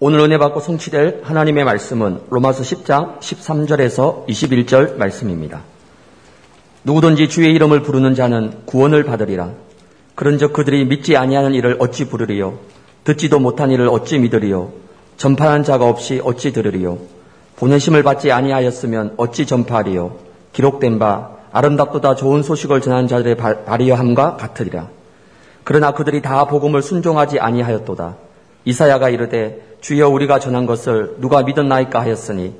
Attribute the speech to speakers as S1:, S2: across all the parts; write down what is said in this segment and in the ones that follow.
S1: 오늘 은혜 받고 성취될 하나님의 말씀은 로마서 10장 13절에서 21절 말씀입니다. 누구든지 주의 이름을 부르는 자는 구원을 받으리라. 그런즉 그들이 믿지 아니하는 일을 어찌 부르리요? 듣지도 못한 일을 어찌 믿으리요? 전파한 자가 없이 어찌 들으리요? 보내심을 받지 아니하였으면 어찌 전파하리요? 기록된 바 아름답도다 좋은 소식을 전하는 자들의 발이여함과 같으리라. 그러나 그들이 다 복음을 순종하지 아니하였도다. 이사야가 이르되 주여 우리가 전한 것을 누가 믿었나이까 하였으니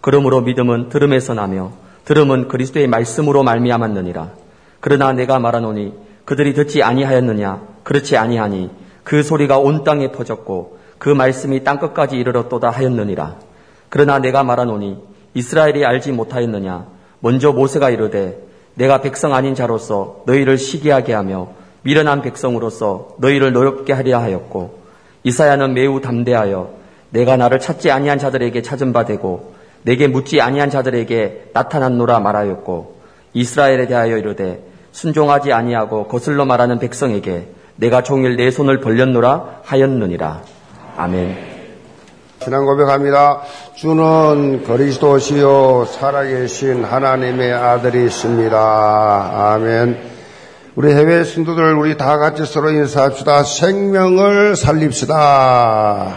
S1: 그러므로 믿음은 들음에서 나며 들음은 그리스도의 말씀으로 말미암았느니라. 그러나 내가 말하노니 그들이 듣지 아니하였느냐 그렇지 아니하니 그 소리가 온 땅에 퍼졌고 그 말씀이 땅 끝까지 이르렀도다 하였느니라. 그러나 내가 말하노니 이스라엘이 알지 못하였느냐 먼저 모세가 이르되 내가 백성 아닌 자로서 너희를 시기하게 하며 미련한 백성으로서 너희를 노엽게 하려 하였고 이사야는 매우 담대하여 내가 나를 찾지 아니한 자들에게 찾은 바 되고 내게 묻지 아니한 자들에게 나타났노라 말하였고 이스라엘에 대하여 이르되 순종하지 아니하고 거슬러 말하는 백성에게 내가 종일 내 손을 벌렸노라 하였느니라. 아멘.
S2: 신앙 고백합니다. 주는 그리스도시요 살아계신 하나님의 아들이십니다. 아멘. 우리 해외 신도들 우리 다 같이 서로 인사합시다. 생명을 살립시다.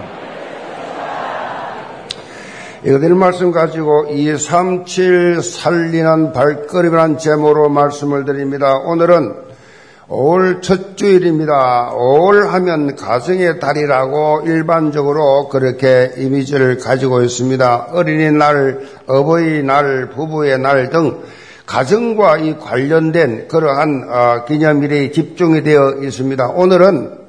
S2: 이것들 말씀 가지고 237 살리는 발걸음이라는 제목으로 말씀을 드립니다. 오늘은 5월 첫 주일입니다. 5월 하면 가정의 달이라고 일반적으로 그렇게 이미지를 가지고 있습니다. 어린이날, 어버이날, 부부의 날 등 가정과 이 관련된 그러한 어, 기념일에 집중이 되어 있습니다. 오늘은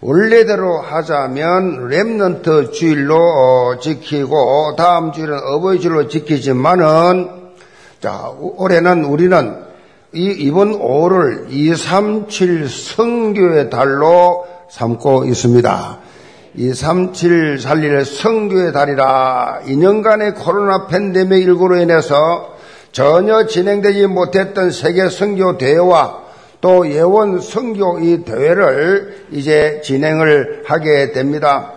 S2: 원래대로 하자면 Remnant 주일로 어, 지키고 다음 주일은 어버이 주일로 지키지만은 자 올해는 우리는 이 이번 5월 237 선교의 달로 삼고 있습니다. 237 살릴 성교의 달이라 2년간의 코로나 팬데믹 일구로 인해서 전혀 진행되지 못했던 세계 성교 대회와 또 예원 성교 이 대회를 이제 진행을 하게 됩니다.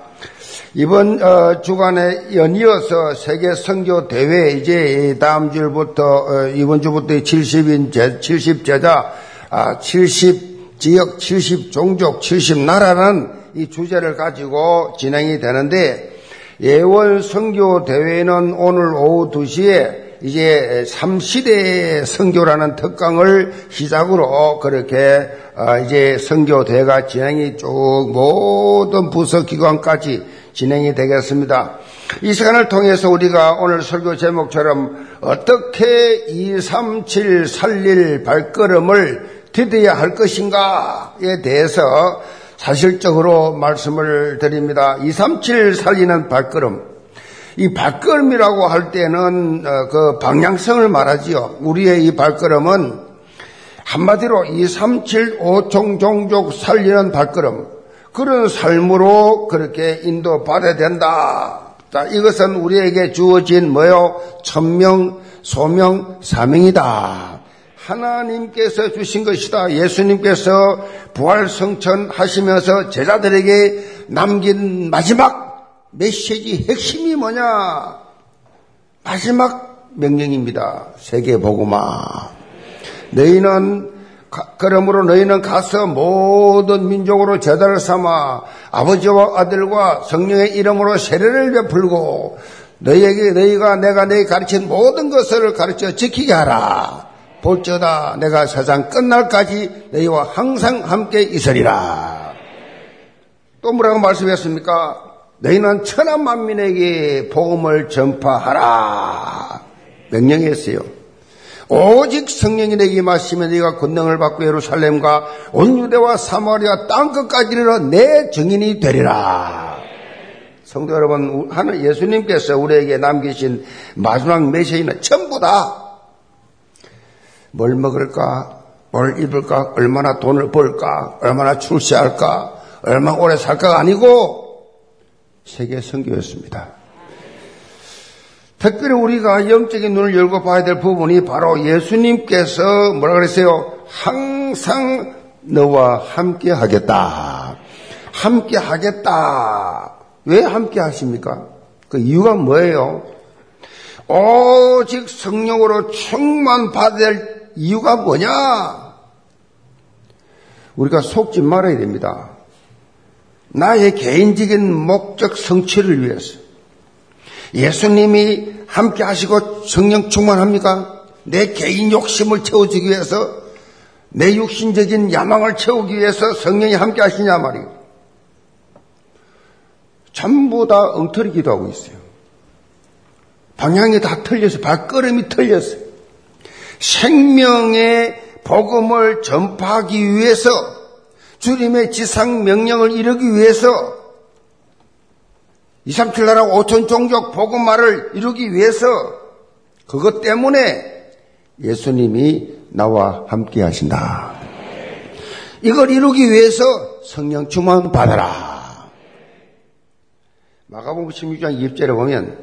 S2: 이번 어, 주간에 연이어서 세계 성교 대회 이제 다음 주부터 어, 이번 주부터 70인 제, 70 제자 아, 70 지역 70 종족 70 나라는 이 주제를 가지고 진행이 되는데 예원 성교 대회는 오늘 오후 2시에 이제 3시대 성교라는 특강을 시작으로 그렇게 어, 이제 성교대가 진행이 쭉 모든 부서 기관까지 진행이 되겠습니다. 이 시간을 통해서 우리가 오늘 설교 제목처럼 어떻게 237 살릴 발걸음을 디뎌야 할 것인가에 대해서 사실적으로 말씀을 드립니다. 237 살리는 발걸음. 이 발걸음이라고 할 때는 어, 그 방향성을 말하지요. 우리의 이 발걸음은 한마디로 2, 3, 7, 5총 종족 살리는 발걸음. 그런 삶으로 그렇게 인도받아야 된다. 자, 이것은 우리에게 주어진 뭐요? 천명, 소명, 사명이다. 하나님께서 주신 것이다. 예수님께서 부활 성천 하시면서 제자들에게 남긴 마지막 메시지 핵심이 뭐냐? 마지막 명령입니다. 세계 복음아. 너희는 그러므로 너희는 가서 모든 민족으로 제자를 삼아 아버지와 아들과 성령의 이름으로 세례를 베풀고 너희에게 너희가 내가 너희 가르친 모든 것을 가르쳐 지키게 하라. 볼지어다 내가 세상 끝날까지 너희와 항상 함께 있으리라. 또 뭐라고 말씀했습니까? 너희는 천한 만민에게 복음을 전파하라. 명령했어요. 오직 성령이 내게 마시면 네가 권능을 받고 예루살렘과 온 유대와 사마리아 땅 끝까지 이르러 내 증인이 되리라. 성도 여러분, 하늘 예수님께서 우리에게 남기신 마지막 메시지는 전부 다 뭘 먹을까, 뭘 입을까, 얼마나 돈을 벌까, 얼마나 출세할까, 얼마나 오래 살까가 아니고 세계 선교였습니다. 특별히 우리가 영적인 눈을 열고 봐야 될 부분이 바로 예수님께서 뭐라 그랬어요? 항상 너와 함께 하겠다. 함께 하겠다. 왜 함께 하십니까? 그 이유가 뭐예요? 오직 성령으로 충만 받을 이유가 뭐냐? 우리가 속지 말아야 됩니다. 나의 개인적인 목적 성취를 위해서. 예수님이 함께 하시고 성령 충만합니까? 내 개인 욕심을 채워주기 위해서, 내 육신적인 야망을 채우기 위해서 성령이 함께 하시냐 말이에요. 전부 다 엉터리 기도하고 있어요. 방향이 다 틀려서 발걸음이 틀렸어요. 생명의 복음을 전파하기 위해서 주님의 지상 명령을 이루기 위해서 237 나라 5천 종족 복음화를 이루기 위해서 그것 때문에 예수님이 나와 함께 하신다. 이걸 이루기 위해서 성령 충만 받아라. 마가복음 16장 2절에 보면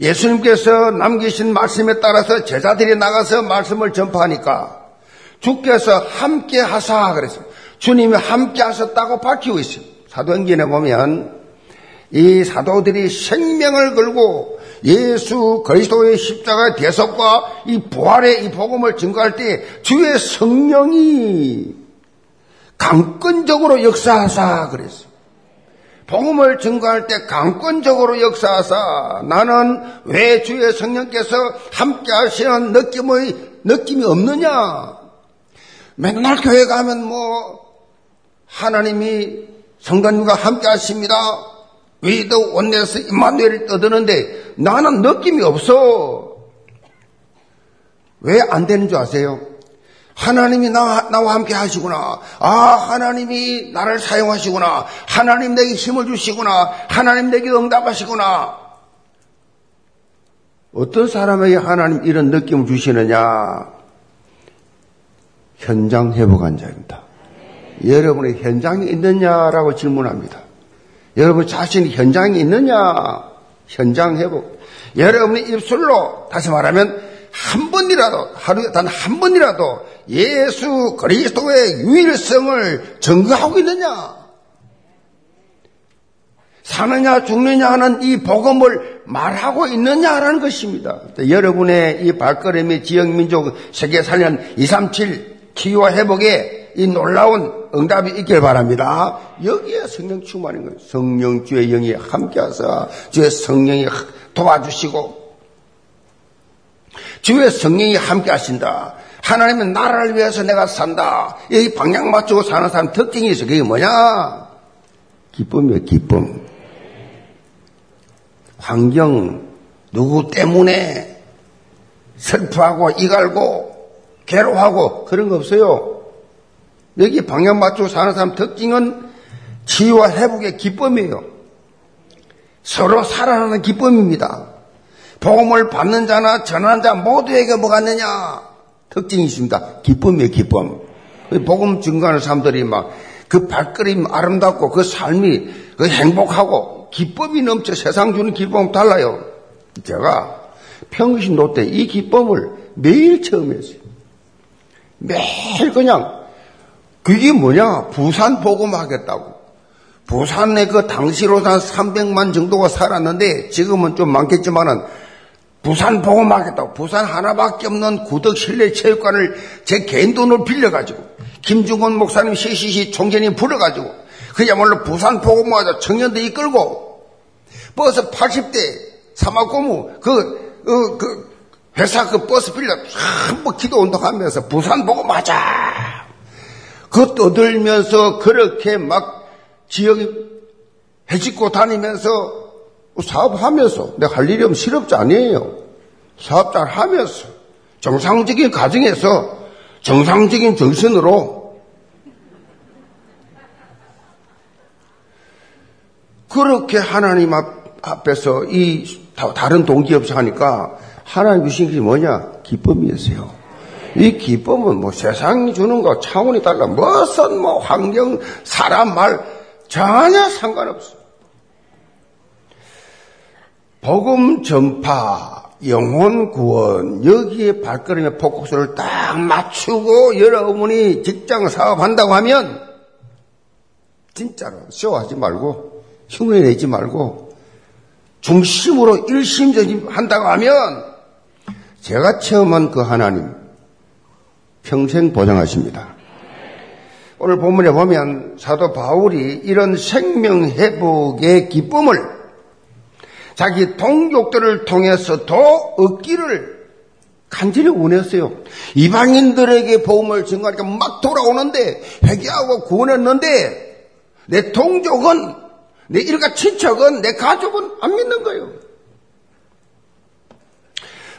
S2: 예수님께서 남기신 말씀에 따라서 제자들이 나가서 말씀을 전파하니까 주께서 함께 하사 그랬습니다. 주님이 함께 하셨다고 밝히고 있어요. 사도행전에 보면 이 사도들이 생명을 걸고 예수 그리스도의 십자가의 대속과 이 부활의 이 복음을 증거할 때 주의 성령이 강권적으로 역사하사 그랬어요. 복음을 증거할 때 강권적으로 역사하사 나는 왜 주의 성령께서 함께 하시는 느낌의 느낌이 없느냐? 맨날 교회 가면 뭐 하나님이 성도님과 함께 하십니다. 위도 원내에서 임마누엘을 떠드는데 나는 느낌이 없어. 왜 안 되는 줄 아세요? 하나님이 나, 나와 함께 하시구나. 아, 하나님이 나를 사용하시구나. 하나님 내게 힘을 주시구나. 하나님 내게 응답하시구나. 어떤 사람에게 하나님 이런 느낌을 주시느냐? 현장 회복한 자입니다. 여러분의 현장이 있느냐라고 질문합니다. 여러분 자신이 현장이 있느냐? 현장 회복. 여러분의 입술로 다시 말하면 한 번이라도 하루에 단 한 번이라도 예수 그리스도의 유일성을 증거하고 있느냐? 사느냐 죽느냐 하는 이 복음을 말하고 있느냐라는 것입니다. 여러분의 이 발걸음이 지역민족 세계 살련 237 치유와 회복에 이 놀라운 응답이 있길 바랍니다. 여기에 성령 충만인 거예요. 성령 주의 영이 함께하사 주의 성령이 도와주시고 주의 성령이 함께하신다. 하나님은 나라를 위해서 내가 산다. 이 방향 맞추고 사는 사람 특징이 있어. 그게 뭐냐? 기쁨이에요, 기쁨. 환경, 누구 때문에 슬퍼하고 이갈고 괴로워하고 그런 거 없어요. 여기 방향 맞추고 사는 사람 특징은 치유와 회복의 기쁨이에요. 서로 살아나는 기쁨입니다. 복음을 받는 자나 전하는 자 모두에게 뭐가 있느냐? 특징이 있습니다. 기쁨이에요, 기쁨. 복음 증거하는 사람들이 막 그 발걸음 아름답고 그 삶이 그 행복하고 기쁨이 넘쳐 세상 주는 기쁨 달라요. 제가 평신 노때 이 기쁨을 매일 처음 했어요. 매일 그냥 그게 뭐냐? 부산 복음하겠다고. 부산에 그 당시로 한 300만 정도가 살았는데 지금은 좀 많겠지만은 부산 복음하겠다고. 부산 하나밖에 없는 구덕 실내 체육관을 제 개인 돈으로 빌려가지고 김중건 목사님 CCC 총재님 불러가지고 그야말로 부산 복음하자 청년들 이끌고 버스 80대 사막고무 그, 어, 그 회사 그 버스 빌려 한번 기도 운동하면서 부산 복음하자. 그 떠들면서 그렇게 막 지역에 해집고 다니면서 사업하면서 내가 할 일이 없으면 실업자 아니에요. 사업자를 하면서 정상적인 가정에서 정상적인 정신으로 그렇게 하나님 앞에서 이 다른 동기 없이 하니까 하나님 주신 게 뭐냐? 기쁨이었어요. 이 기쁨은 뭐 세상이 주는 거 차원이 달라. 무슨 뭐 환경, 사람 말 전혀 상관없어. 복음 전파, 영혼 구원, 여기에 발걸음의 포커스를 딱 맞추고 여러분이 직장 사업한다고 하면 진짜로 쇼하지 말고 흉내 내지 말고 중심으로 일심전심 한다고 하면 제가 체험한 그 하나님 평생 보장하십니다. 오늘 본문에 보면 사도 바울이 이런 생명 회복의 기쁨을 자기 동족들을 통해서 더 얻기를 간절히 원했어요. 이방인들에게 복음을 증거하니까 막 돌아오는데 회개하고 구원했는데 내 동족은 내 일가 친척은 내 가족은 안 믿는 거예요.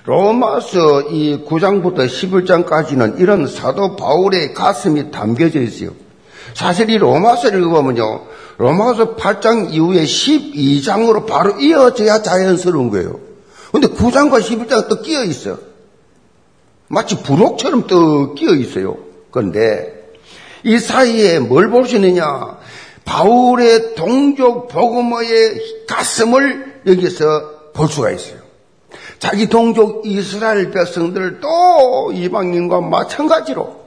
S2: 로마서 이 9장부터 11장까지는 이런 사도 바울의 가슴이 담겨져 있어요. 사실 이 로마서를 읽어보면요. 로마서 8장 이후에 12장으로 바로 이어져야 자연스러운 거예요. 근데 9장과 11장은 또 끼어 있어요. 마치 부록처럼 또 끼어 있어요. 그런데 이 사이에 뭘 볼 수 있느냐? 바울의 동족 복음의 가슴을 여기서 볼 수가 있어요. 자기 동족 이스라엘 백성들도 이방인과 마찬가지로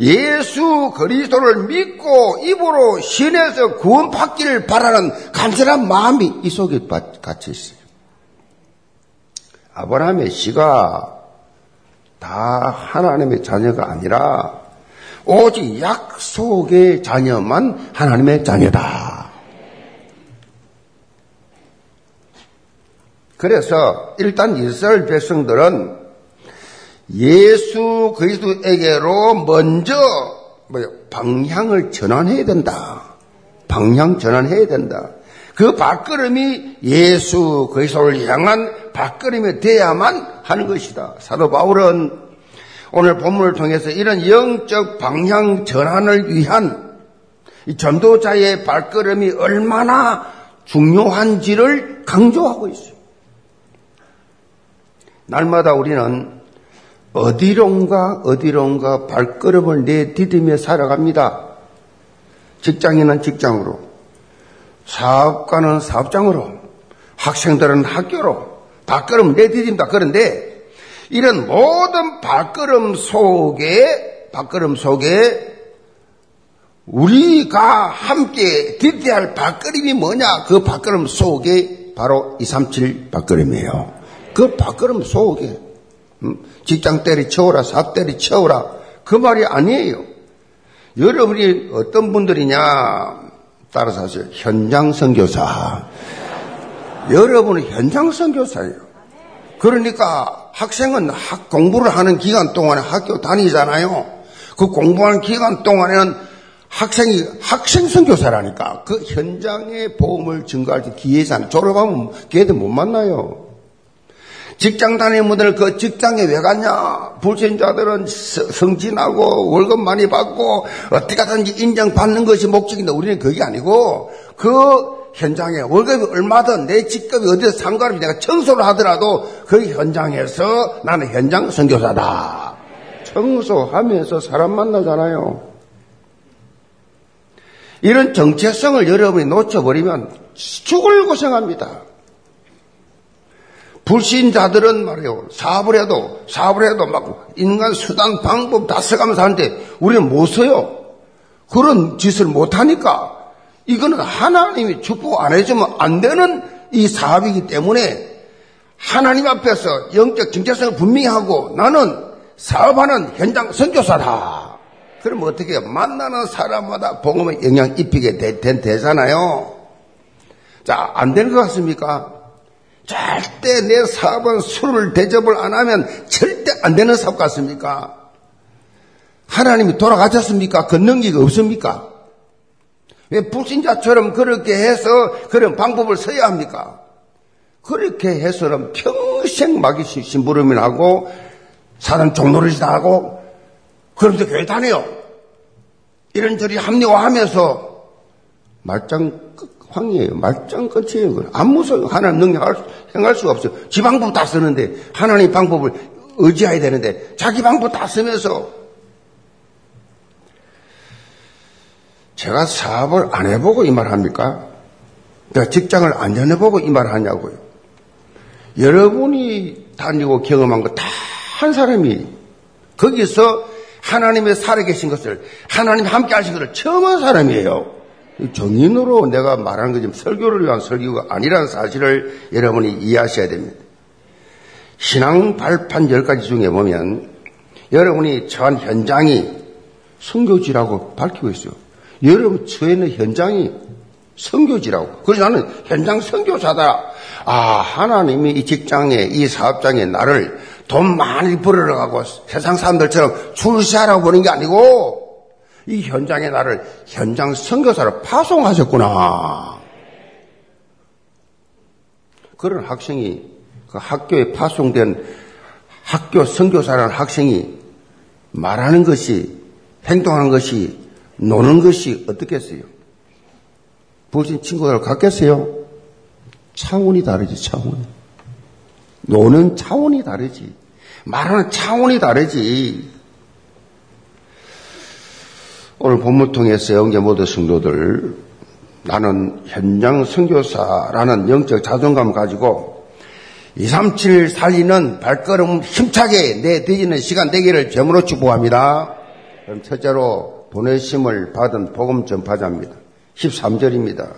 S2: 예수 그리스도를 믿고 입으로 신에서 구원받기를 바라는 간절한 마음이 이 속에 갇혀 있어요. 아브라함의 씨가 다 하나님의 자녀가 아니라 오직 약속의 자녀만 하나님의 자녀다. 그래서 일단 이스라엘 백성들은 예수 그리스도에게로 먼저 방향을 전환해야 된다. 방향 전환해야 된다. 그 발걸음이 예수 그리스도를 향한 발걸음이 돼야만 하는 것이다. 사도 바울은 오늘 본문을 통해서 이런 영적 방향 전환을 위한 이 전도자의 발걸음이 얼마나 중요한지를 강조하고 있어요. 날마다 우리는 어디론가 어디론가 발걸음을 내디디며 살아갑니다. 직장인은 직장으로, 사업가는 사업장으로, 학생들은 학교로 발걸음 내디딘다. 그런데 이런 모든 발걸음 속에 발걸음 속에 우리가 함께 디디할 발걸음이 뭐냐? 그 발걸음 속에 바로 237 발걸음이에요. 그 발걸음 속에 음, 직장 때리쳐오라, 사업 때리쳐오라 그 말이 아니에요. 여러분이 어떤 분들이냐 따라서 하세요. 현장 선교사. 여러분은 현장 선교사예요. 그러니까 학생은 학 공부를 하는 기간 동안에 학교 다니잖아요. 그 공부하는 기간 동안에는 학생이 학생 선교사라니까 그 현장의 보험을 증거할 때 기회잖아요. 졸업하면 걔들 못 만나요. 직장 다니는 분들 그 직장에 왜 갔냐? 불신자들은 성진하고 월급 많이 받고 어떻게 하든지 인정받는 것이 목적인데 우리는 그게 아니고 그 현장에 월급이 얼마든 내 직급이 어디서 상관없이 내가 청소를 하더라도 그 현장에서 나는 현장 선교사다. 청소하면서 사람 만나잖아요. 이런 정체성을 여러분이 놓쳐버리면 죽을 고생합니다. 불신자들은 말이에요. 사업을 해도, 사업을 해도 막 인간 수단, 방법 다 써가면서 하는데 우리는 못 써요. 그런 짓을 못하니까 이거는 하나님이 축복 안 해주면 안 되는 이 사업이기 때문에 하나님 앞에서 영적 정체성을 분명히 하고 나는 사업하는 현장 선교사다. 그럼 어떻게 만나는 사람마다 복음의 영향 입히게 되, 되, 되잖아요. 자, 안 되는 것 같습니까? 절대 내 사업은 술을 대접을 안 하면 절대 안 되는 사업 같습니까? 하나님이 돌아가셨습니까? 건능기가 없습니까? 왜 불신자처럼 그렇게 해서 그런 방법을 써야 합니까? 그렇게 해서는 평생 마귀 심부름을 하고 사람 종노릇이 하고 그러면서 교회 다녀요. 이런저리 합리화하면서 말짱 황이에요. 말짱 끝이에요. 안 무서워요. 하나님 능력을 행할 수가 없어요. 지 방법 다 쓰는데 하나님 방법을 의지해야 되는데 자기 방법 다 쓰면서 제가 사업을 안 해보고 이 말 합니까? 내가 직장을 안 해보고 이 말 하냐고요. 여러분이 다니고 경험한 거 다 한 사람이 거기서 하나님의 살아계신 것을 하나님 함께 하신 것을 처음 한 사람이에요. 정인으로 내가 말하는 거 지금 설교를 위한 설교가 아니라는 사실을 여러분이 이해하셔야 됩니다. 신앙 발판 10가지 중에 보면 여러분이 처한 현장이 성교지라고 밝히고 있어요. 여러분 처해 있는 현장이 성교지라고. 그래서 나는 현장 성교사다. 아, 하나님이 이 직장에, 이 사업장에 나를 돈 많이 벌어가고 세상 사람들처럼 출세하라고 보는 게 아니고 이 현장에 나를 현장 선교사로 파송하셨구나. 그런 학생이 그 학교에 파송된 학교 선교사라는 학생이 말하는 것이 행동하는 것이 노는 것이 어떻겠어요? 보신 친구들 같겠어요? 차원이 다르지, 차원. 노는 차원이 다르지. 말하는 차원이 다르지. 오늘 본문 통해서 영계 모든 성도들 나는 현장 선교사라는 영적 자존감 가지고 237 살리는 발걸음 힘차게 내디지는 시간 되기를 제물로 축복합니다. 그럼 첫째로 보내심을 받은 복음 전파자입니다. 13절입니다.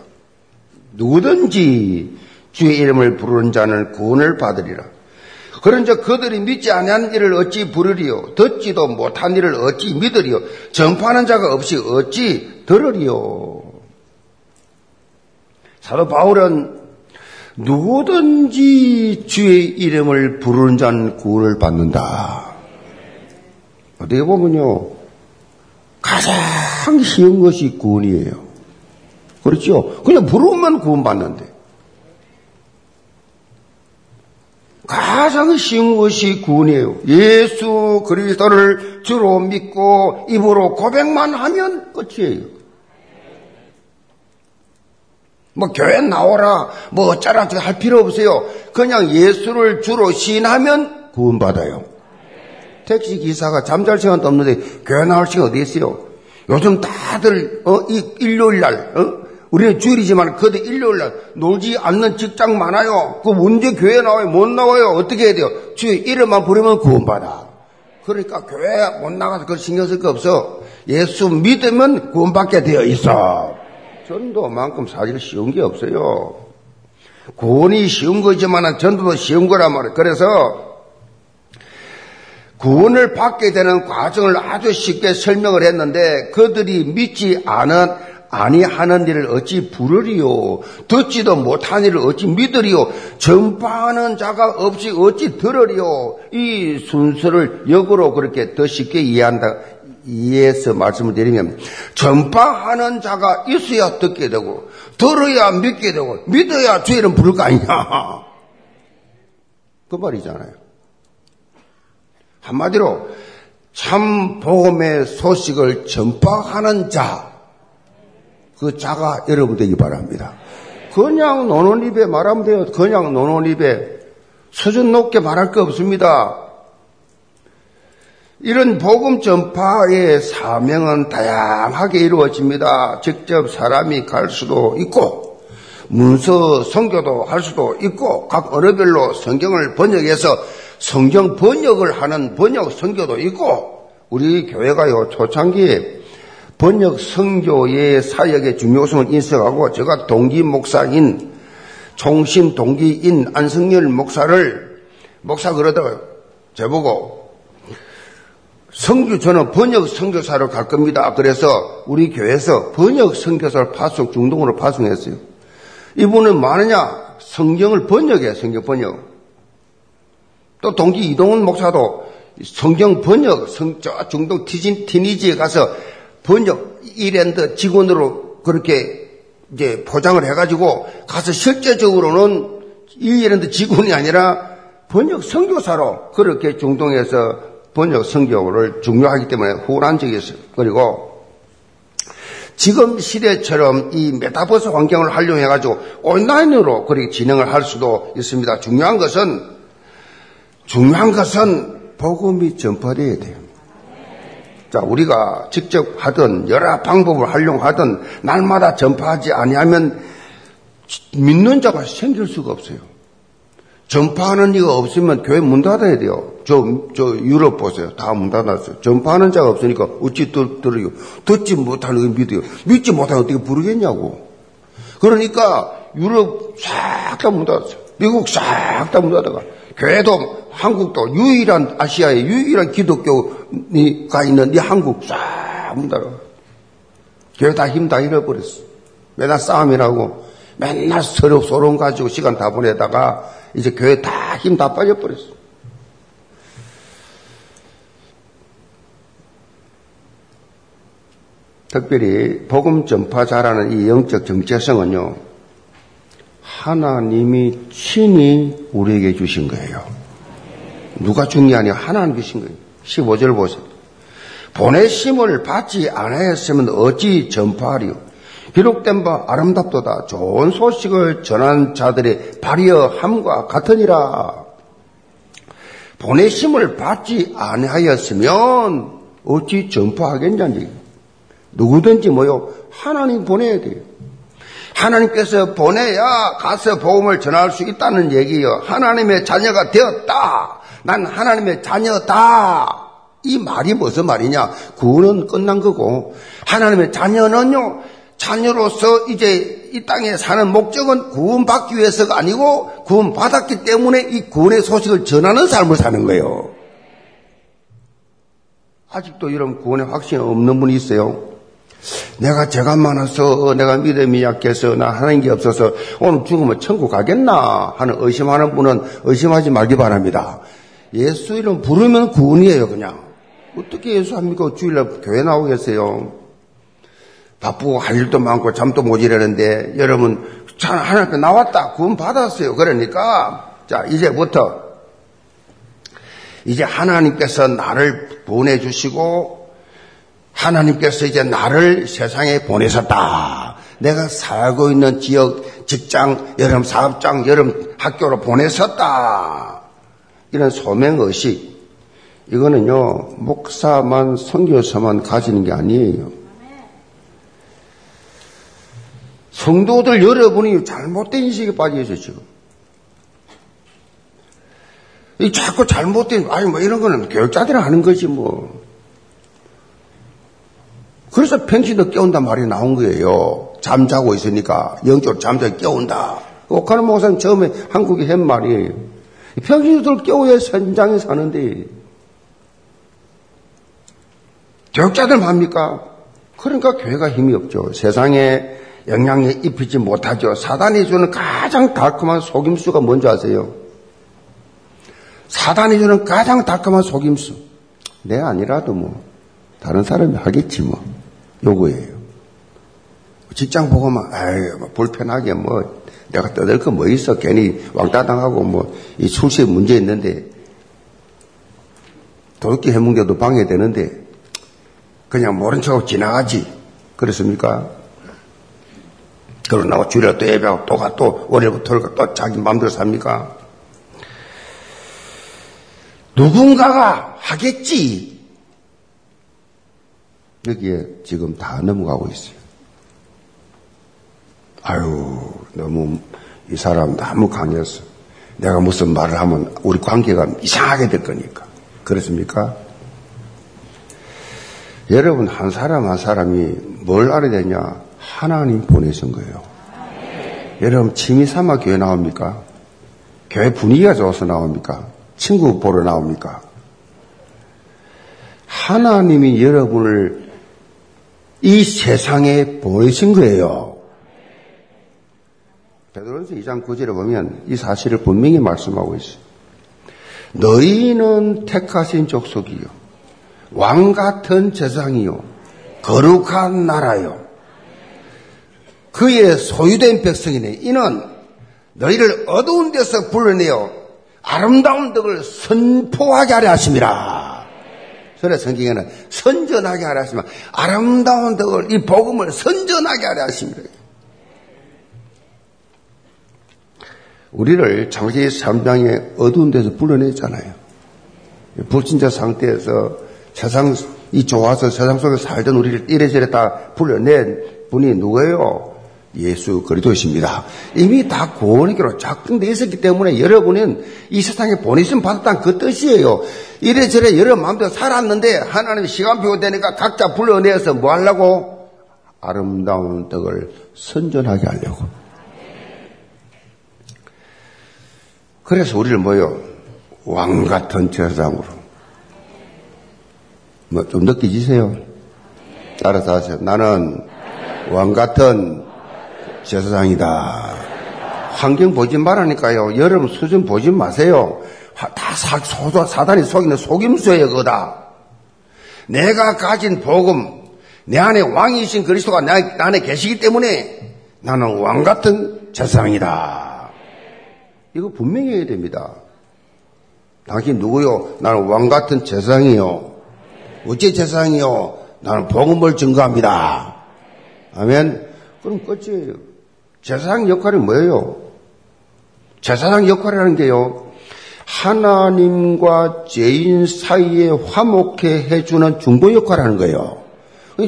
S2: 누구든지 주의 이름을 부르는 자는 구원을 받으리라. 그런즉 그들이 믿지 아니하는 일을 어찌 부르리요? 듣지도 못한 일을 어찌 믿으리요? 전파하는 자가 없이 어찌 들으리요? 사도 바울은 누구든지 주의 이름을 부르는 자는 구원을 받는다. 어떻게 보면요. 가장 쉬운 것이 구원이에요. 그렇죠? 그냥 부르면 구원받는데. 가장 쉬운 것이 구원이에요. 예수 그리스도를 주로 믿고 입으로 고백만 하면 끝이에요. 뭐 교회 나오라 뭐 어쩌라 할 필요 없어요. 그냥 예수를 주로 시인하면 구원받아요. 택시 기사가 잠잘 시간도 없는데 교회 나올 시간 어디 있어요? 요즘 다들 어, 이 일요일 날 어? 우리는 주일이지만 그들 일요일날 놀지 않는 직장 많아요. 그 문제 교회 나와요? 못 나와요? 어떻게 해야 돼요? 주의 이름만 부르면 구원받아. 그러니까 교회 못 나가서 그걸 신경 쓸 거 없어. 예수 믿으면 구원받게 되어 있어. 전도만큼 사실 쉬운 게 없어요. 구원이 쉬운 거지만 전도도 쉬운 거란 말이에요. 그래서 구원을 받게 되는 과정을 아주 쉽게 설명을 했는데 그들이 믿지 않은 아니하는 일을 어찌 부르리요? 듣지도 못한 일을 어찌 믿으리요? 전파하는 자가 없이 어찌 들으리요? 이 순서를 역으로 그렇게 더 쉽게 이해한다, 이해해서 말씀을 드리면, 전파하는 자가 있어야 듣게 되고, 들어야 믿게 되고, 믿어야 죄를 부를 거 아니냐? 그 말이잖아요. 한마디로, 참 복음의 소식을 전파하는 자, 그 자가 여러분 되기 바랍니다. 그냥 노는 입에 말하면 돼요. 그냥 노는 입에 수준 높게 말할 거 없습니다. 이런 복음 전파의 사명은 다양하게 이루어집니다. 직접 사람이 갈 수도 있고, 문서 성교도 할 수도 있고, 각 언어별로 성경을 번역해서 성경 번역을 하는 번역 성교도 있고, 우리 교회가요, 초창기에 번역 성교의 사역의 중요성을 인식하고 제가 동기 목사인 총심 동기인 안성열 목사를 목사 그러다가 제보고 성교 저는 번역 선교사로 갈 겁니다. 그래서 우리 교회에서 번역 선교사를 파송 중동으로 파송했어요. 이분은 뭐하느냐? 성경을 번역해 성경 번역. 또 동기 이동훈 목사도 성경 번역 성, 저 중동 티진, 티니지에 가서 번역 이랜드 직원으로 그렇게 이제 포장을 해가지고 가서 실제적으로는 이랜드 직원이 아니라 번역 선교사로 그렇게 중동에서 번역 선교를 중요하기 때문에 후원한 적이 있어요. 그리고 지금 시대처럼 이 메타버스 환경을 활용해가지고 온라인으로 그렇게 진행을 할 수도 있습니다. 중요한 것은, 중요한 것은 복음이 전파되어야 돼요. 자, 우리가 직접 하든 여러 방법을 활용하든 날마다 전파하지 아니하면 믿는 자가 생길 수가 없어요. 전파하는 이가 없으면 교회 문 닫아야 돼요. 저, 저 유럽 보세요. 다 문 닫았어요. 전파하는 자가 없으니까 어찌 들, 들어요. 듣지 못하는 거 믿어요. 믿지 못하는 어떻게 부르겠냐고. 그러니까 유럽 싹 다 문 닫았어요. 미국 싹 다 문 닫아가. 교회도 한국도 유일한 아시아의 유일한 기독교가 있는 이 한국 닫아. 교회 다 힘 다 잃어버렸어. 맨날 싸움이라고 맨날 서로 소론 가지고 시간 다 보내다가 이제 교회 다 힘 다 빠져버렸어. 특별히 복음 전파 자라는 이 영적 정체성은요, 하나님이 친히 우리에게 주신 거예요. 누가 중요하냐? 하나님 주신 거예요. 15절 보세요. 보내심을 받지 않았으면 어찌 전파하리요? 기록된 바 아름답도다. 좋은 소식을 전한 자들의 발이여 함과 같으니라. 보내심을 받지 아니하였으면 어찌 전파하겠냐니. 누구든지 뭐요? 하나님 보내야 돼요. 하나님께서 보내야 가서 복음을 전할 수 있다는 얘기예요. 하나님의 자녀가 되었다. 난 하나님의 자녀다. 이 말이 무슨 말이냐? 구원은 끝난 거고 하나님의 자녀는요. 자녀로서 이제 이 땅에 사는 목적은 구원받기 위해서가 아니고 구원받았기 때문에 이 구원의 소식을 전하는 삶을 사는 거예요. 아직도 이런 구원의 확신이 없는 분이 있어요. 내가 죄가 많아서 내가 믿음이 약해서 나 하나님 게 없어서 오늘 죽으면 천국 가겠나 하는 의심하는 분은 의심하지 말기 바랍니다. 예수 이름 부르면 구원이에요 그냥. 어떻게 예수 합니까? 주일날 교회 나오겠어요? 바쁘고 할 일도 많고 잠도 모자라는데 여러분 하나님 앞에 나왔다 구원 받았어요. 그러니까 자 이제부터 이제 하나님께서 나를 보내주시고 하나님께서 이제 나를 세상에 보내셨다. 내가 살고 있는 지역, 직장, 여름 사업장, 여름 학교로 보내셨다. 이런 소명의식. 이거는요, 목사만, 선교사만 가지는 게 아니에요. 성도들 여러분이 잘못된 인식에 빠져 지금. 이 자꾸 잘못된, 아니, 뭐 이런 거는 교육자들이 하는 거지, 뭐. 그래서 평신도 깨운다 말이 나온 거예요. 잠자고 있으니까 영적으로 잠자고 깨운다. 오카노 목사님 처음에 한국에 한 말이에요. 평신도들 깨워야 현장에 사는데 교육자들 합니까? 그러니까 교회가 힘이 없죠. 세상에 영향에 입히지 못하죠. 사단이 주는 가장 달콤한 속임수가 뭔지 아세요? 사단이 주는 가장 달콤한 속임수. 내 아니라도 뭐 다른 사람이 하겠지 뭐. 요거예요. 직장 보고만, 아유, 뭐 불편하게 뭐, 내가 떠들 거 뭐 있어. 괜히 왕따 당하고 뭐, 이 출시에 문제 있는데, 도둑기 해문교도 방해되는데, 그냥 모른 척하고 지나가지. 그렇습니까? 그러고 나고 주일에 또 예배하고 또 가, 또 월요일부터 또 자기 마음대로 삽니까? 누군가가 하겠지. 여기에 지금 다 넘어가고 있어요. 아유, 너무, 이 사람 너무 강했어. 내가 무슨 말을 하면 우리 관계가 이상하게 될 거니까. 그렇습니까? 여러분, 한 사람 한 사람이 뭘 알아야 되냐? 하나님 보내신 거예요. 여러분, 취미 삼아 교회 나옵니까? 교회 분위기가 좋아서 나옵니까? 친구 보러 나옵니까? 하나님이 여러분을 이 세상에 보내신 거예요. 베드로전서 2장 9절에 보면 이 사실을 분명히 말씀하고 있어요. 너희는 택하신 족속이요. 왕 같은 재상이요. 거룩한 나라요. 그의 소유된 백성이네. 이는 너희를 어두운 데서 불러내어 아름다운 덕을 선포하게 하려 하심이라. 그래 성경에는 선전하게 하려 하시면 아름다운 덕을 이 복음을 선전하게 하려 하십니다. 우리를 장세기 3장에 어두운 데서 불러냈잖아요. 불신자 상태에서 세상 이 좋아서 세상 속에 살던 우리를 이래저래 다 불러낸 분이 누구예요? 예수 그리스도이십니다. 이미 다 구원의 길로 작동되어 있었기 때문에 여러분은 이 세상에 보내심 받았다는 그 뜻이에요. 이래저래 여러 마음대로 살았는데 하나님이 시간표가 되니까 각자 불러내서 뭐 하려고? 아름다운 떡을 선전하게 하려고. 그래서 우리를 뭐요? 왕 같은 제사장으로. 뭐 좀 느끼지세요? 알아서 하세요. 나는 왕 같은 제사장이다. 환경 보지 말라니까요. 여러분 수준 보지 마세요. 다 사, 소, 사단이 속이는 속임수예요, 그거다. 내가 가진 복음, 내 안에 왕이신 그리스도가 내 안에 계시기 때문에 나는 왕 같은 제사장이다. 이거 분명히 해야 됩니다. 당신 누구요? 나는 왕 같은 제사장이요. 어째 제사장이요? 나는 복음을 증거합니다. 아멘. 그럼 끝이에요. 제사장 역할이 뭐예요? 제사장 역할이라는 게요. 하나님과 죄인 사이에 화목해 해주는 중보 역할을 하는 거예요.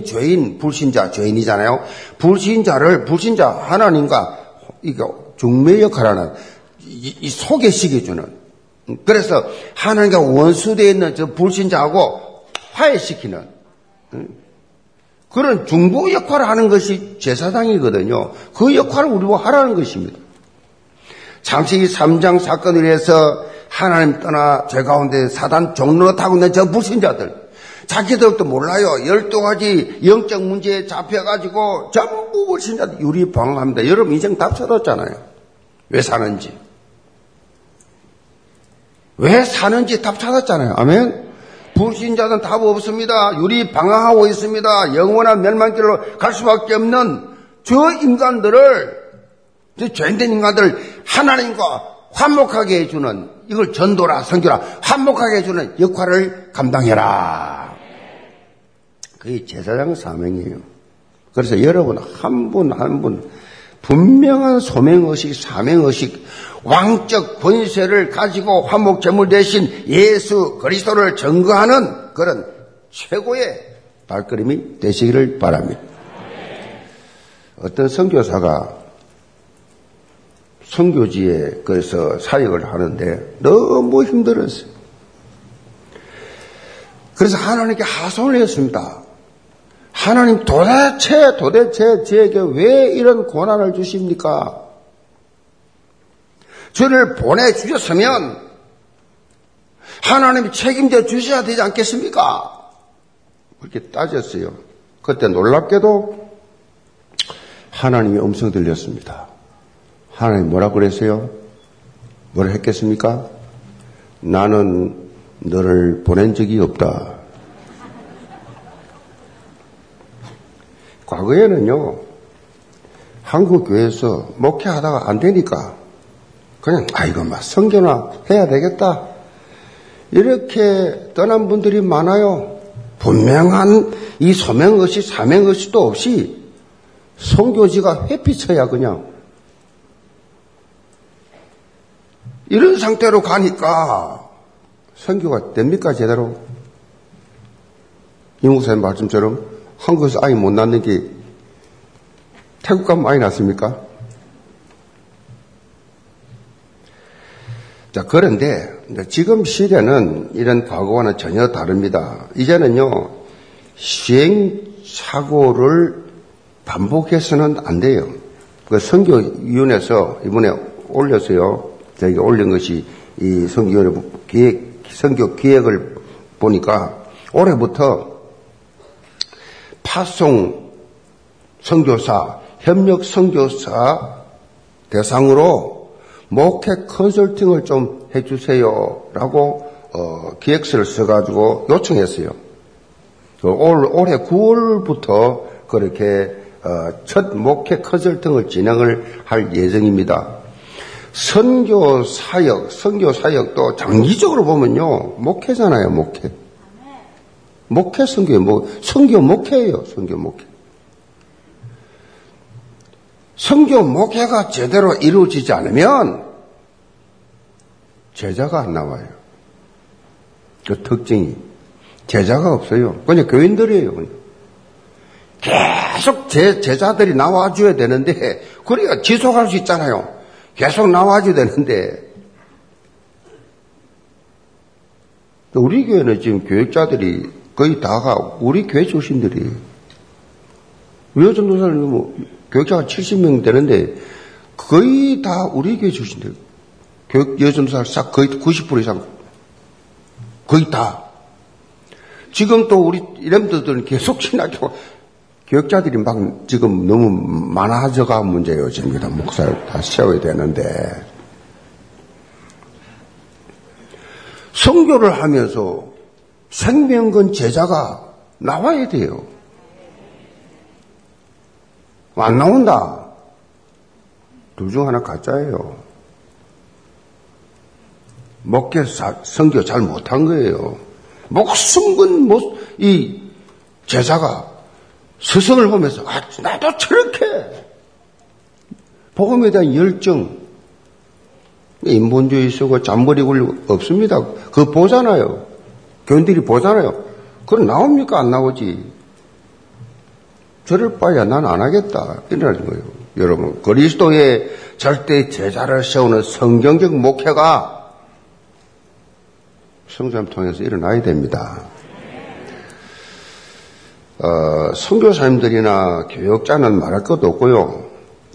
S2: 죄인, 불신자, 죄인이잖아요. 불신자를, 불신자, 하나님과, 중매 역할하는, 이, 이 소개시켜주는. 그래서 하나님과 원수되어 있는 저 불신자하고 화해시키는, 그런 중보 역할을 하는 것이 제사장이거든요. 그 역할을 우리가 하라는 것입니다. 장세기 3장 사건을 위해서 하나님 떠나 죄 가운데 사단 종로로 타고 있는 저 불신자들. 자기들도 몰라요. 12가지 영적 문제에 잡혀가지고 전부 불신자들 유리방황합니다. 여러분 인생 답 찾았잖아요. 왜 사는지. 왜 사는지 답 찾았잖아요. 아멘? 불신자는 답 없습니다. 유리 방황하고 있습니다. 영원한 멸망길로 갈 수밖에 없는 저 인간들을, 저 죄인된 인간들 하나님과 화목하게 해주는 이걸 전도라 성교라 화목하게 해주는 역할을 감당해라. 그게 제사장 사명이에요. 그래서 여러분 한 분 한 분 분명한 소명의식, 사명의식, 왕적 권세를 가지고 화목 제물 대신 예수 그리스도를 증거하는 그런 최고의 발걸음이 되시기를 바랍니다. 어떤 선교사가 선교지에 그래서 사역을 하는데 너무 힘들었어요. 그래서 하나님께 하소를 했습니다. 하나님 도대체 도대체 저에게 왜 이런 고난을 주십니까? 저를 보내주셨으면 하나님이 책임져 주셔야 되지 않겠습니까? 그렇게 따졌어요. 그때 놀랍게도 하나님의 음성 들렸습니다. 하나님 뭐라 그랬어요? 뭐라 했겠습니까? 나는 너를 보낸 적이 없다. 과거에는요, 한국 교회에서 목회하다가 안 되니까 그냥 아이고 막 성교나 해야 되겠다. 이렇게 떠난 분들이 많아요. 분명한 이 소명의식, 사명의식도 없이 성교지가 회피쳐야 그냥 이런 상태로 가니까 성교가 됩니까 제대로? 이목사님 말씀처럼 한국에서 아이 못 낳는 게 태국 가면 아이 낳습니까? 자, 그런데 지금 시대는 이런 과거와는 전혀 다릅니다. 이제는요, 시행착오를 반복해서는 안 돼요. 그 선교위원회에서 이번에 올렸어요. 저희가 올린 것이 이 선교위원회 기획, 선교 기획을 보니까 올해부터 파송 선교사, 협력 선교사 대상으로 목회 컨설팅을 좀 해주세요라고 어, 기획서를 써가지고 요청했어요. 그 올, 올해 9월부터 그렇게 어, 첫 목회 컨설팅을 진행을 할 예정입니다. 선교 사역, 선교 사역도 장기적으로 보면요, 목회잖아요, 목회. 목회 선교, 뭐, 선교 목회예요, 선교 목회. 성교 목회가 제대로 이루어지지 않으면 제자가 안 나와요. 그 특징이. 제자가 없어요. 그냥 교인들이에요. 그냥. 계속 제, 제자들이 나와줘야 되는데, 그래야 지속할 수 있잖아요. 계속 나와줘야 되는데, 우리 교회는 지금 교육자들이 거의 다가 우리 교회 출신들이. 여전도사는 뭐 교육자가 70명 되는데 거의 다 우리 교회 출신들. 교육 여전도사 싹 거의 90% 이상. 거의 다. 지금 또 우리 이름들은 계속 신학교 교육자들이 막 지금 너무 많아져가 문제예요. 지금 목사를 다 세워야 되는데 성교를 하면서 생명건 제자가 나와야 돼요. 안 나온다. 둘 중 하나 가짜예요. 먹게 성교 잘 못한 거예요. 목숨 건이 제자가 스승을 보면서 아, 나도 저렇게 복음에 대한 열정 인본주의 쓰고 잠버리 굴리고 없습니다. 그거 보잖아요. 교인들이 보잖아요. 그건 나옵니까? 안 나오지. 저럴 바야 난 안 하겠다. 이러는 거예요. 여러분, 그리스도의 절대 제자를 세우는 성경적 목회가 성전 통해서 일어나야 됩니다. 어, 선교사님들이나 교역자는 말할 것도 없고요.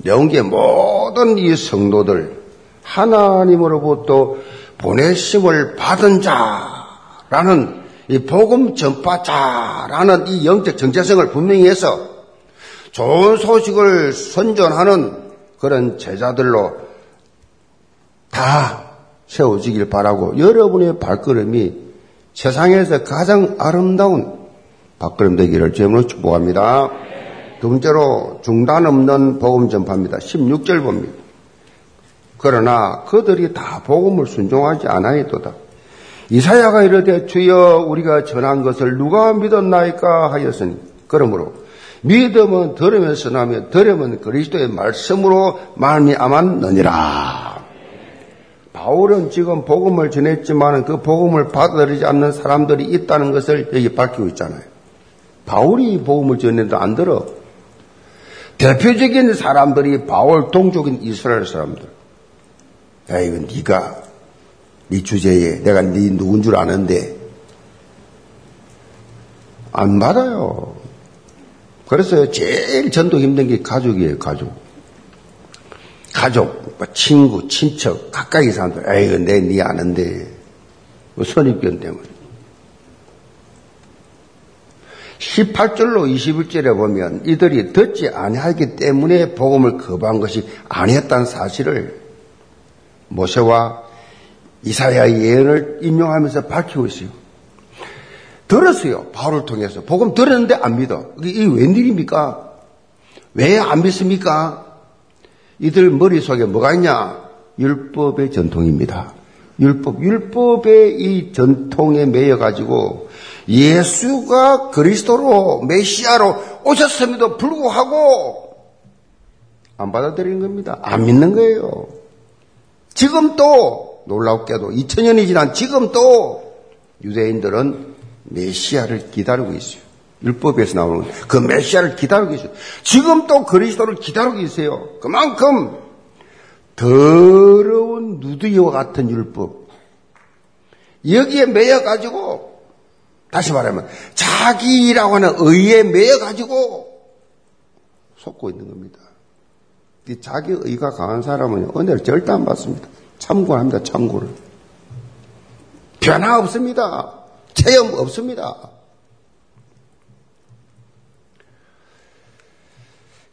S2: 영계 모든 이 성도들, 하나님으로부터 보내심을 받은 자라는 이 복음 전파자라는 이 영적 정체성을 분명히 해서 좋은 소식을 선전하는 그런 제자들로 다 세워지길 바라고 여러분의 발걸음이 세상에서 가장 아름다운 발걸음 되기를 주임으로 축복합니다. 두 번째로 중단 없는 복음 전파입니다. 16절 봅니다. 그러나 그들이 다 복음을 순종하지 않아야도다. 이사야가 이르되 주여 우리가 전한 것을 누가 믿었나이까 하였으니 그러므로 믿음은 들으면서 나며 들으면 그리스도의 말씀으로 아만느니라. 바울은 지금 복음을 전했지만 그 복음을 받아들이지 않는 사람들이 있다는 것을 여기 밝히고 있잖아요. 바울이 복음을 전했는데 안 들어. 대표적인 사람들이 바울 동족인 이스라엘 사람들. 야 이거 네가 네 주제에 내가 네 누군 줄 아는데 안 받아요. 그래서 제일 전도 힘든 게 가족이에요, 가족. 가족, 뭐 친구, 친척, 가까이 사람들, 에이, 내네 아는데, 뭐 선입견 때문에. 18절로 21절에 보면 이들이 듣지 아니하기 때문에 복음을 거부한 것이 아니었다는 사실을 모세와 이사야의 예언을 인용하면서 밝히고 있어요. 들었어요. 바울을 통해서. 복음 들었는데 안 믿어. 이게 웬일입니까? 왜 안 믿습니까? 이들 머릿속에 뭐가 있냐? 율법의 전통입니다. 율법, 율법의 이 전통에 매여가지고 예수가 그리스도로 메시아로 오셨음에도 불구하고 안 받아들이는 겁니다. 안 믿는 거예요. 지금 또 놀랍게도 2000년이 지난 지금 또 유대인들은 메시아를 기다리고 있어요. 율법에서 나오는 그 메시아를 기다리고 있어요. 지금 또 그리스도를 기다리고 있어요. 그만큼 더러운 누드이와 같은 율법. 여기에 매여 가지고, 다시 말하면, 자기라고 하는 의에 매여 가지고, 속고 있는 겁니다. 자기 의가 강한 사람은 은혜를 절대 안 받습니다. 참고합니다, 참고를. 변화 없습니다. 체험 없습니다.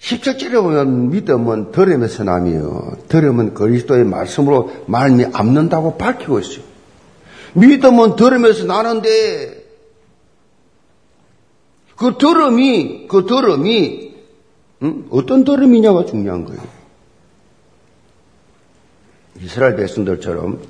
S2: 10절절에 보면 믿음은 들음에서 나며 들음은 그리스도의 말씀으로 말미 앞는다고 밝히고 있어요. 믿음은 들음에서 나는데 그 들음이 그 들음이 음? 어떤 들음이냐가 중요한 거예요. 이스라엘 백성들처럼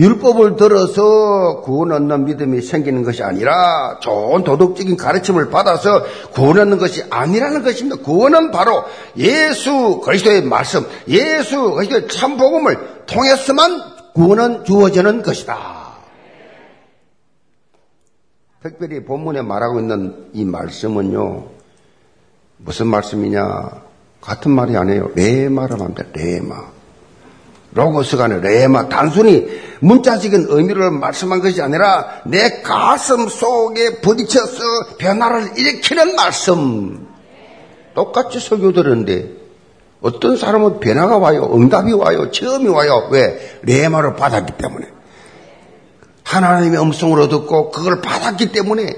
S2: 율법을 들어서 구원 얻는 믿음이 생기는 것이 아니라 좋은 도덕적인 가르침을 받아서 구원 얻는 것이 아니라는 것입니다. 구원은 바로 예수 그리스도의 말씀, 예수 그리스도의 참 복음을 통해서만 구원은 주어지는 것이다. 특별히 본문에 말하고 있는 이 말씀은요. 무슨 말씀이냐? 같은 말이 아니에요. 레마라고 합니다. 레마. 로고스가 아니라 레마. 단순히 문자적인 의미를 말씀한 것이 아니라 내 가슴 속에 부딪혀서 변화를 일으키는 말씀. 똑같이 설교 들었는데 어떤 사람은 변화가 와요. 응답이 와요. 체험이 와요. 왜? 레마를 받았기 때문에. 하나님의 음성으로 듣고 그걸 받았기 때문에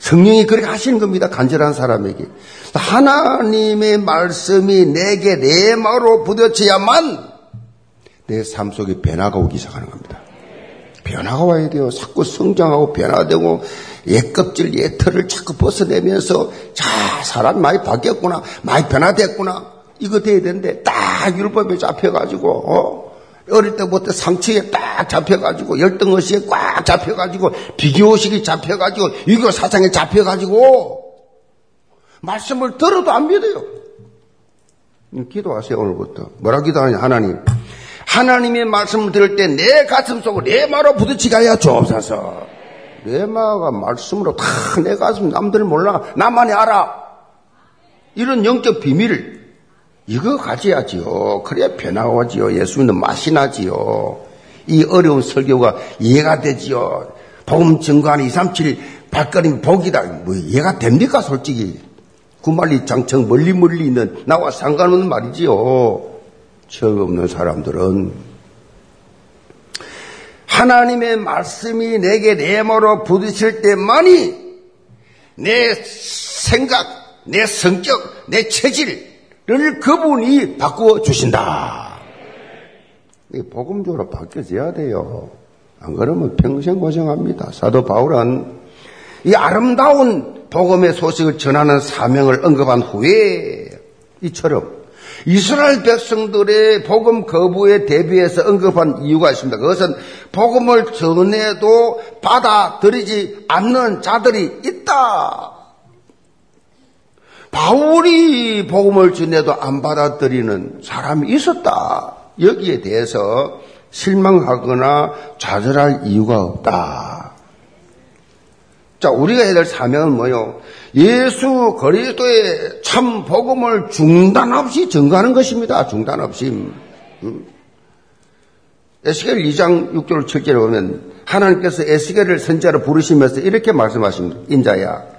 S2: 성령이 그렇게 하시는 겁니다. 간절한 사람에게. 하나님의 말씀이 내게 레마로 부딪혀야만 내 삶 속에 변화가 오기 시작하는 겁니다. 변화가 와야 돼요. 자꾸 성장하고 변화되고 옛 껍질, 옛 털을 자꾸 벗어내면서 자, 사람 많이 바뀌었구나. 많이 변화됐구나. 이거 돼야 되는데 딱 율법에 잡혀가지고 어? 어릴 때부터 상처에 딱 잡혀가지고 열등의식에 꽉 잡혀가지고 비교의식이 잡혀가지고 유교 사상에 잡혀가지고 말씀을 들어도 안 믿어요. 기도하세요 오늘부터. 뭐라 기도하냐 하나님. 하나님의 말씀을 들을 때 내 가슴 속을 레마로 부딪히게 하여 주옵소서. 레마가 말씀으로 다 내 가슴 남들 몰라 나만이 알아. 이런 영적 비밀을 이거 가져야지요. 그래야 변화가 오지요. 예수 믿는 맛이 나지요. 이 어려운 설교가 이해가 되지요. 복음 증거하는 237 발걸음 복이다. 뭐 이해가 됩니까 솔직히. 구말리 장청 멀리 멀리 있는 나와 상관없는 말이지요. 처음 없는 사람들은 하나님의 말씀이 내게 내모로 부딪힐 때만이 내 생각, 내 성격, 내 체질, 를 그분이 바꾸어 주신다. 복음적으로 바뀌어져야 돼요. 안 그러면 평생 고생합니다. 사도 바울은 이 아름다운 복음의 소식을 전하는 사명을 언급한 후에 이처럼 이스라엘 백성들의 복음 거부에 대비해서 언급한 이유가 있습니다. 그것은 복음을 전해도 받아들이지 않는 자들이 있다. 바울이 복음을 전해도 안 받아들이는 사람이 있었다. 여기에 대해서 실망하거나 좌절할 이유가 없다. 자, 우리가 해야 될 사명은 뭐요? 예수 그리스도의 참 복음을 중단 없이 증거하는 것입니다. 중단 없이. 음. 에스겔 2장 6절 7절에 보면 하나님께서 에스겔을 선자로 부르시면서 이렇게 말씀하십니다. 인자야.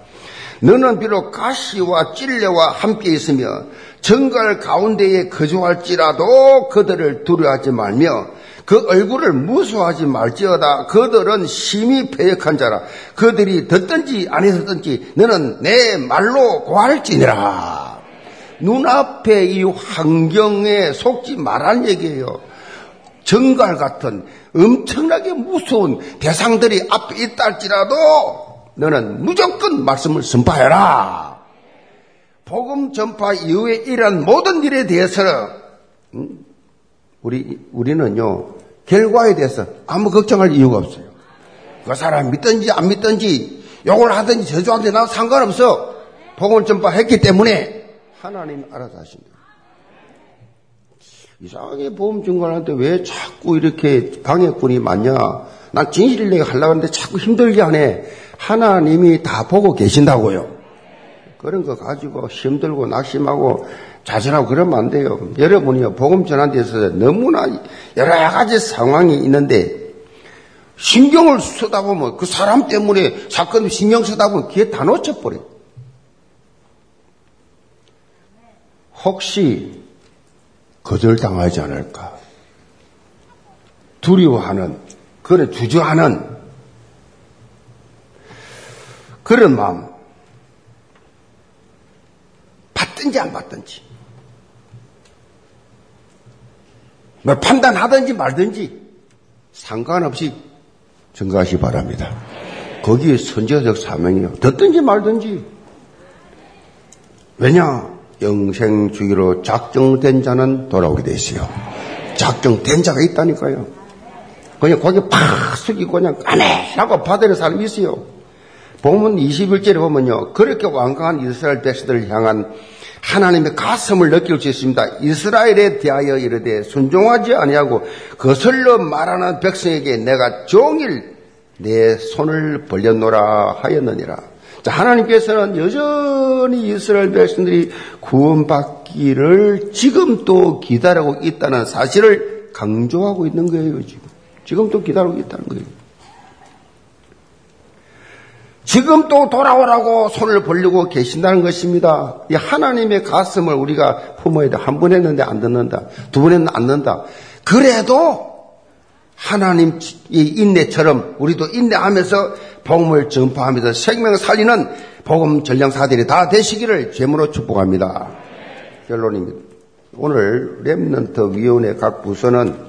S2: 너는 비록 가시와 찔레와 함께 있으며 정갈 가운데에 거주할지라도 그들을 두려워하지 말며 그 얼굴을 무수하지 말지어다. 그들은 심히 패역한 자라. 그들이 듣든지 아니었든지 너는 내 말로 고할지니라. 눈앞에 이 환경에 속지 말란 얘기예요. 정갈 같은 엄청나게 무서운 대상들이 앞에 있다 할지라도 너는 무조건 말씀을 선포해라. 복음 전파 이후에 이런 모든 일에 대해서는 음, 우리 우리는요 결과에 대해서 아무 걱정할 이유가 없어요. 그 사람 믿든지 안 믿든지 욕을 하든지 저주하든지 나 상관없어. 복음 전파했기 때문에 하나님 알아서 하십니다. 이상하게 보험 증거하는데 왜 자꾸 이렇게 방해꾼이 많냐? 난 진실을 내가 하려고 하는데 자꾸 힘들게 하네. 하나님이 다 보고 계신다고요. 그런 거 가지고 힘들고 낙심하고 자신하고 그러면 안 돼요. 여러분이요, 복음 전한 데서 너무나 여러 가지 상황이 있는데, 신경을 쓰다 보면 그 사람 때문에 사건 신경 쓰다 보면 귀에 다 놓쳐버려요. 혹시 거절당하지 않을까? 두려워하는, 그래 주저하는 그런 마음. 받든지 안 받든지. 뭐 판단하든지 말든지 상관없이 증가하시 바랍니다. 거기에 선제적 사명이요. 듣든지 말든지. 왜냐? 영생주의로 작정된 자는 돌아오게 되시요. 작정된 자가 있다니까요. 그냥 거기 팍 숙이고 그냥 까매라고 받아는 사람이 있어요. 본문 21절에 보면요. 그렇게 완강한 이스라엘 백성들을 향한 하나님의 가슴을 느낄 수 있습니다. 이스라엘에 대하여 이르되 순종하지 아니하고 거슬러 말하는 백성에게 내가 종일 내 손을 벌려놓으라 하였느니라. 자, 하나님께서는 여전히 이스라엘 백성들이 구원받기를 지금 또 기다리고 있다는 사실을 강조하고 있는 거예요, 지금. 지금 또 기다리고 있다는 거예요. 지금 또 돌아오라고 손을 벌리고 계신다는 것입니다. 이 하나님의 가슴을 우리가 품어야 돼. 한 번 했는데 안 듣는다. 두 번 했는데 안 듣는다. 그래도 하나님 이 인내처럼 우리도 인내하면서 복음을 전파하면서 생명 살리는 복음 전령사들이 다 되시기를 죄물로 축복합니다. 결론입니다. 오늘 렘넌트 위원회 각 부서는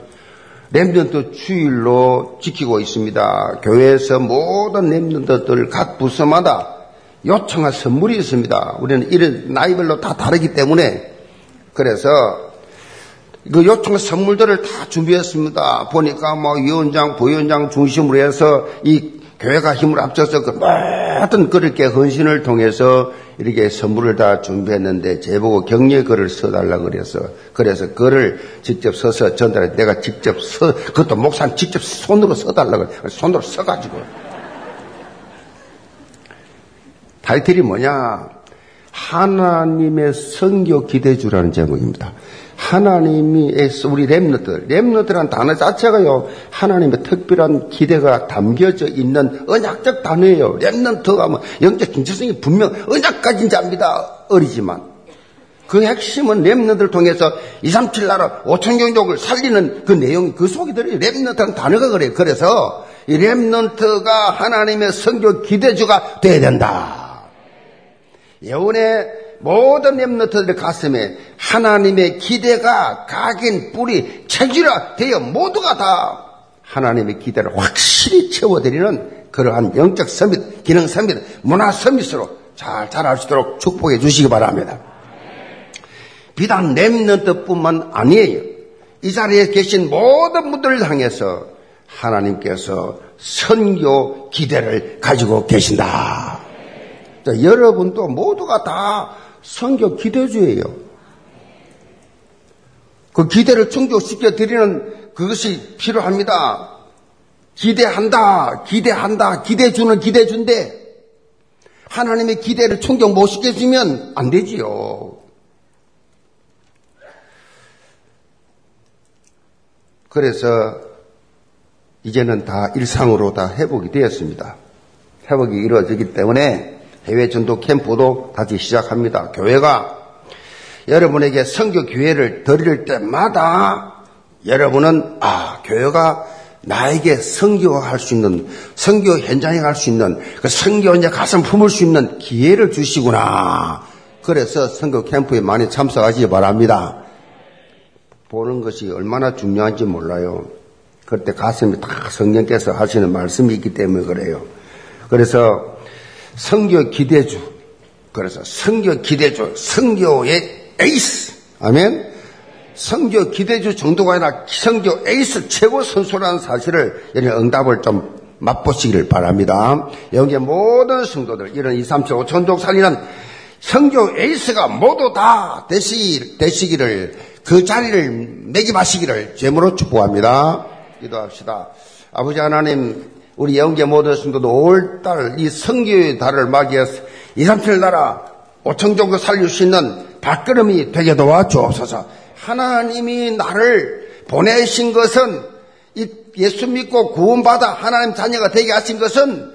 S2: 렘넌트 주일로 지키고 있습니다. 교회에서 모든 렘넌트들 각 부서마다 요청한 선물이 있습니다. 우리는 이런 나이별로 다 다르기 때문에 그래서 그 요청 선물들을 다 준비했습니다. 보니까 뭐 위원장, 부위원장 중심으로 해서 이 교회가 힘을 합쳐서 그 모든 그렇게 헌신을 통해서 이렇게 선물을 다 준비했는데 제보고 격려 글을 써달라 그래서 그래서 글을 직접 써서 전달해. 내가 직접 써 그것도 목사님 직접 손으로 써달라 그래. 손으로 써가지고. 타이틀이 뭐냐? 하나님의 성교 기대주라는 제목입니다. 하나님이 우리 렘너들, 렘너들란 단어 자체가요, 하나님의 특별한 기대가 담겨져 있는 언약적 단어예요. 렘넌트가 뭐 영적 긴체성이 분명 언약 가진 자입니다. 어리지만. 그 핵심은 렘너들 통해서 237 나라 5천 종족을 살리는 그 내용이 그 속에 들어요. 렘넌트라는 단어가 그래요. 그래서 이 렘넌트가 하나님의 성교 기대주가 돼야 된다. 예언의 모든 렘너트들의 가슴에 하나님의 기대가 각인 뿌리 체질화 되어 모두가 다 하나님의 기대를 확실히 채워드리는 그러한 영적 서밋, 기능 서밋, 문화 서밋으로 잘 자랄 수 있도록 축복해 주시기 바랍니다. 비단 렘너트뿐만 아니에요. 이 자리에 계신 모든 분들을 향해서 하나님께서 선교 기대를 가지고 계신다. 자, 여러분도 모두가 다 성교 기대주예요. 그 기대를 충족시켜 드리는 그것이 필요합니다. 기대한다, 기대한다, 기대주는 기대준데 하나님의 기대를 충족 못 시켜주면 안 되지요. 그래서 이제는 다 일상으로 다 회복이 되었습니다. 회복이 이루어지기 때문에 해외 전도 캠프도 다시 시작합니다. 교회가 여러분에게 성교 기회를 드릴 때마다 여러분은 아 교회가 나에게 성교할 수 있는 성교 현장에 갈 수 있는 그 성교 이제 가슴 품을 수 있는 기회를 주시구나. 그래서 성교 캠프에 많이 참석하시기 바랍니다. 보는 것이 얼마나 중요한지 몰라요. 그때 가슴이 다 성령께서 하시는 말씀이 있기 때문에 그래요. 그래서 선교 기대주. 그래서 선교 기대주, 선교의 에이스. 아멘. 선교 기대주 정도가 아니라 선교 에이스 최고 선수라는 사실을 이런 응답을 좀 맛보시기를 바랍니다. 여기에 모든 성도들, 이런 2, 3, 7, 5천족 살리는 선교 에이스가 모두 다 되시, 되시기를, 그 자리를 매김하시기를 죄물로 축복합니다. 기도합시다. 아버지 하나님, 우리 영계 모든 성도도 5월달 이 성교의 달을 맞이해서 2, 3, 7 나라 5천 정도 살릴 수 있는 발걸음이 되게 도와 주옵소서. 하나님이 나를 보내신 것은 예수 믿고 구원받아 하나님 자녀가 되게 하신 것은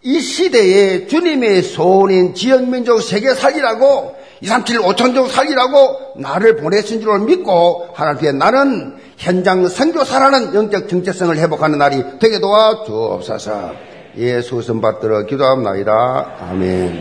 S2: 이 시대에 주님의 소원인 지역민족 세계 살리라고 2, 3, 7, 5천 종 살리라고 나를 보내신 줄 믿고 하나님께 나는 현장 선교사라는 영적 정체성을 회복하는 날이 되게 도와 주옵소서. 예수 선 받들어 기도합니다. 아멘.